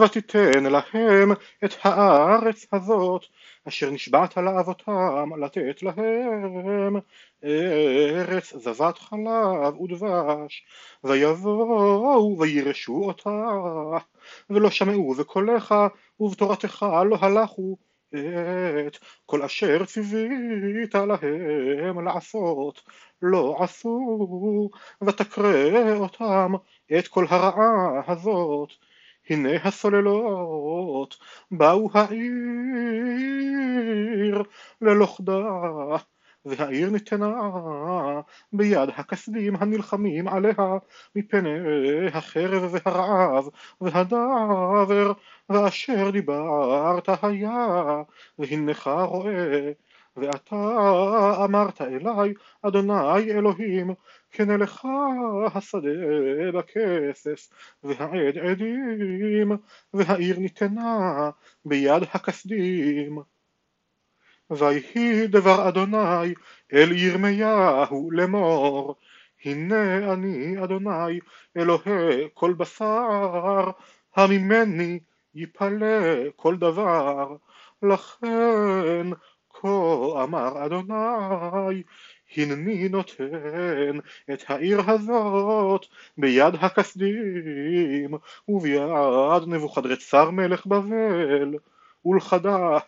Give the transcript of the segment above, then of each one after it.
ותיתן להם את הארץ הזאת אשר נשבעת לאבותם לתת להם ארץ זבת חלב ודבש. ויבואו וירשו אותה ולא שמעו בקולך ובתורתך לא הלכו את כל אשר ציווית להם לעשות. לא עשו ותקרא אותם את כל הרעה הזאת הנה הסוללות באו העיר ללוכדה והעיר ניתנה ביד הכסדים הנלחמים עליה מפני החרב והרעב והדבר ואשר דיברת היה והנך רואה ואתה אמרת אלי אדוני אלוהים כן לך השדה בכסף והעד עדים והעיר ניתנה ביד הכסדים. ויהי דבר אדוני אל ירמיהו לאמור הנה אני אדוני אלוהי כל בשר הממני יפלא כל דבר. לכן כה אמר אדוני הנני נותן את העיר הזאת ביד הכסדים וביד נבוכדרצר מלך בבל ולכדה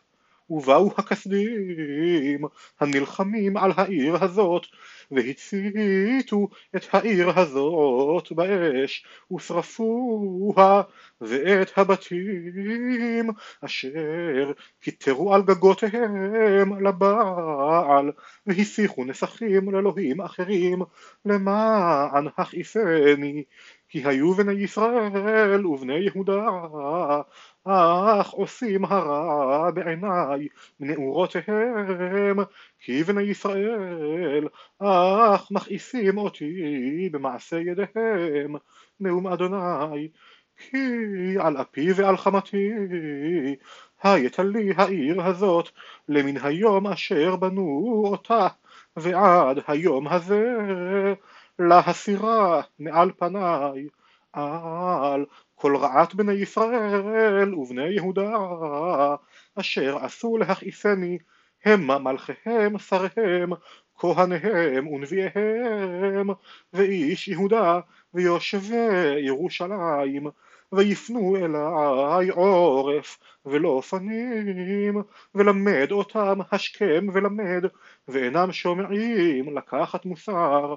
ובאו הכסדים הנלחמים על העיר הזאת והציתו את העיר הזאת באש ושרפוה ואת הבתים אשר כיתרו על גגותיהם לבעל והסיחו נסכים לאלוהים אחרים למען הכעיסני כי היו בני ישראל ובני יהודה אך עושים הרע בעיניי מנעורותיהם כי בני ישראל אך מכעיסים אותי במעשה ידיהם. נאום אדוני כי על אפי ועל חמתי הייתה לי העיר הזאת למן היום אשר בנו אותה ועד היום הזה להסירה מעל פניי על כל רעת בני ישראל ובני יהודה אשר עשו להכעיסני המה מלכיהם שריהם כהניהם ונביאיהם ואיש יהודה ויושבי ירושלים ויפנו אליי עורף ולא פנים ולמד אותם השכם ולמד ואינם שומעים לקחת מוסר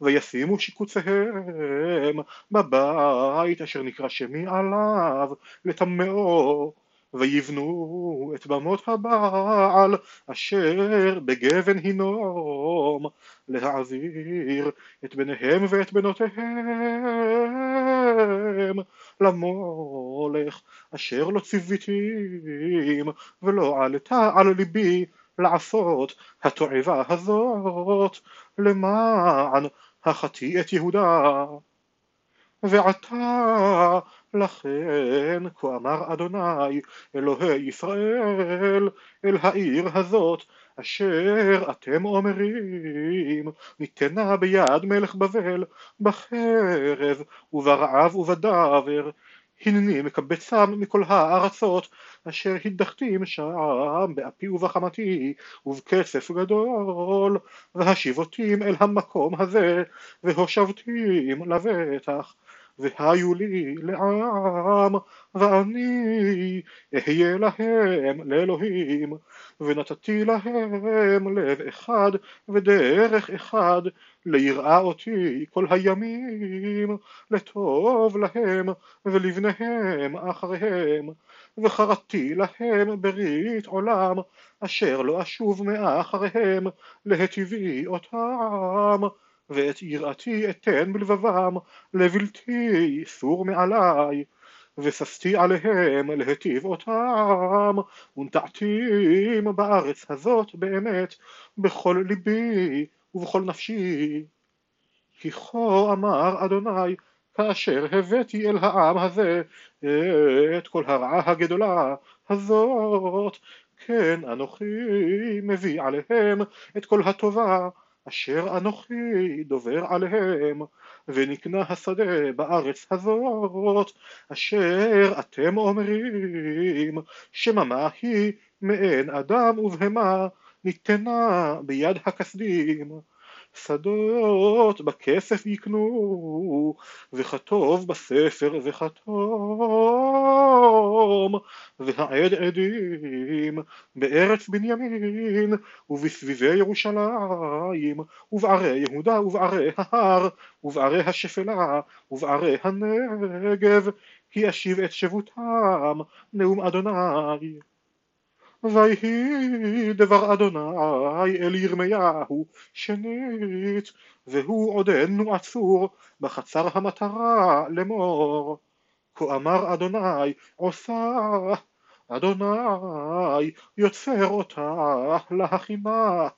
וישימו שיקוציהם בבית אשר נקרא שמי עליו לטמאו ויבנו את במות הבעל אשר בגבן הינום להעביר את בניהם ואת בנותיהם למולך אשר לא ציוויתים ולא עלתה על ליבי לעשות התועבה הזאת למען החטיא את יהודה ועתה לכן כה אמר אדוני אלוהי ישראל אל העיר הזאת אשר אתם אומרים ניתנה ביד מלך בבל בחרב וברעב ובדבר הנני מקבצם מכל הארצות אשר הדחתים שם באפי ובחמתי ובכסף גדול והשיבותים אל המקום הזה והושבתים לבטח והיו לי לעם ואני אהיה להם לאלוהים ונתתי להם לב אחד ודרך אחד ליראה אותי כל הימים לטוב להם ולבניהם אחריהם וחרתי להם ברית עולם אשר לא אשוב מאחריהם להטיבי אותם ואת יראתי אתן בלבבם לבלתי סור מעלי וששתי עליהם להטיב אותם ונטעתים בארץ הזאת באמת בכל ליבי ובכל נפשי כי כה אמר אדוני כאשר הבאתי אל העם הזה את כל הרעה הגדולה הזאת כן אנוכי מביא עליהם את כל הטובה אשר אנוכי דובר עליהם, ונקנה השדה בארץ הזאת, אשר אתם אומרים, שממה היא מעין אדם ובהמה, ניתנה ביד הכסדים. שדות בכסף יקנו, וכתוב בספר וכתום, והעד עדים בארץ בנימין, ובסביבי ירושלים, ובערי יהודה ובערי ההר, ובערי השפלה, ובערי הנגב, כי אשיב את שבותם, נאום אדוני. ויהי דבר אדוני אל ירמיהו שנית והוא עודנו עצור בחצר המטרה לאמור. כה אמר אדוני עושה אדוני יוצר אותה להכינה.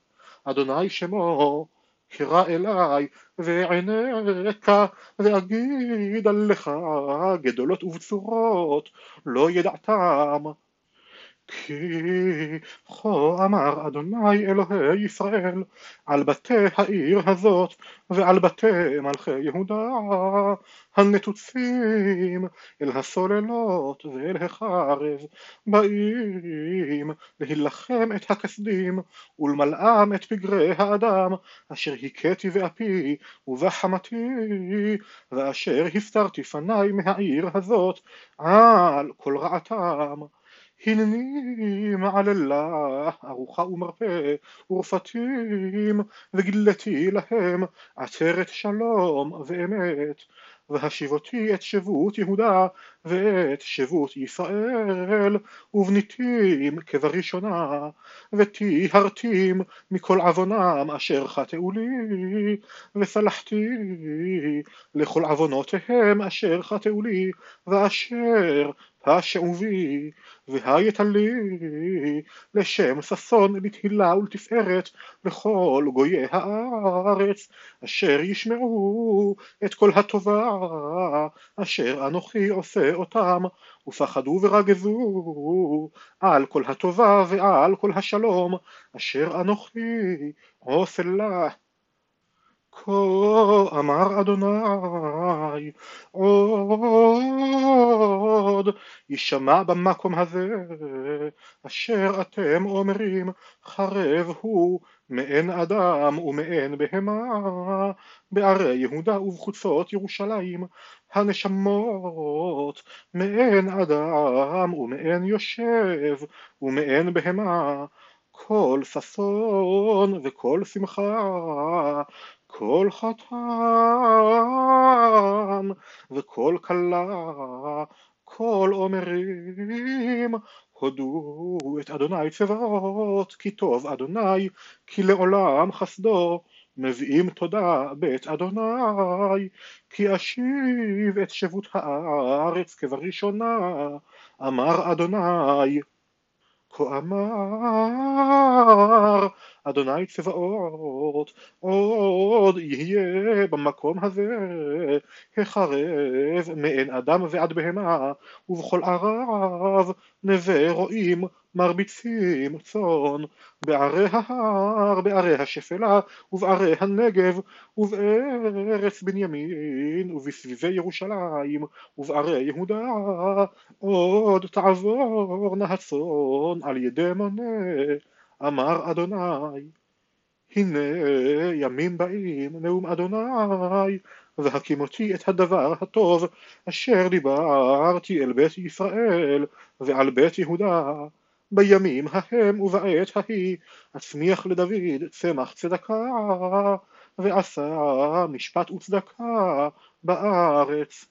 אדוני שמו קרא אליי ואענקה ואגיד עליך גדולות ובצורות לא ידעתם כי כה אמר אדוני אלוהי ישראל על בתי העיר הזאת ועל בתי מלכי יהודה הנתוצים אל הסוללות ואל החרב באים להילחם את הכסדים ולמלאם את פגרי האדם אשר הכיתי באפי ובחמתי ואשר הסתרתי פניי מהעיר הזאת על כל רעתם הנני מעללה ארוחה ומרפא ורפתים וגילתי להם עצרת שלום ואמת והשיבותי את שבות יהודה ואת שבות ישראל ובניתים כבראשונה וטיהרתים מכל עוונם אשר חטאו לי וסלחתי לכל עוונותיהם אשר חטאו לי ואשר פשעו בי והייתה לי לשם ששון לתהילה ולתפארת לכל גויי הארץ אשר ישמעו את כל הטובה אשר אנוכי עושה אותם ופחדו ורגזו על כל הטובה ועל כל השלום אשר אנוכי עושה לה. כה אמר אדוני עוד יישמע במקום הזה אשר אתם אומרים חרב הוא מעין אדם ומעין בהמה בערי יהודה ובחוצות ירושלים. הנשמות מעין אדם ומעין יושב ומעין בהמה. כל ששון וכל שמחה כל חתן וכל כלה, כל אומרים, הודו את אדוני צבאות, כי טוב אדוני, כי לעולם חסדו, מביאים תודה בית אדוני, כי אשיב את שבות הארץ כבראשונה, אמר אדוני. כה אמר אדוני צבאות עוד יהיה במקום הזה החרב מעין אדם ועד בהמה ובכל ערב נווה רועים מרביצים צאן בערי ההר, בערי השפלה ובערי הנגב ובארץ בנימין ובסביבי ירושלים ובערי יהודה. עוד תעבורנה הצאן על ידי מונה אמר אדוני. הנה ימים באים נאום אדוני והקימותי את הדבר הטוב אשר דיברתי אל בית ישראל ועל בית יהודה בימים ההם ובעת ההיא אצמיח לדוד צמח צדקה ועשה משפט וצדקה בארץ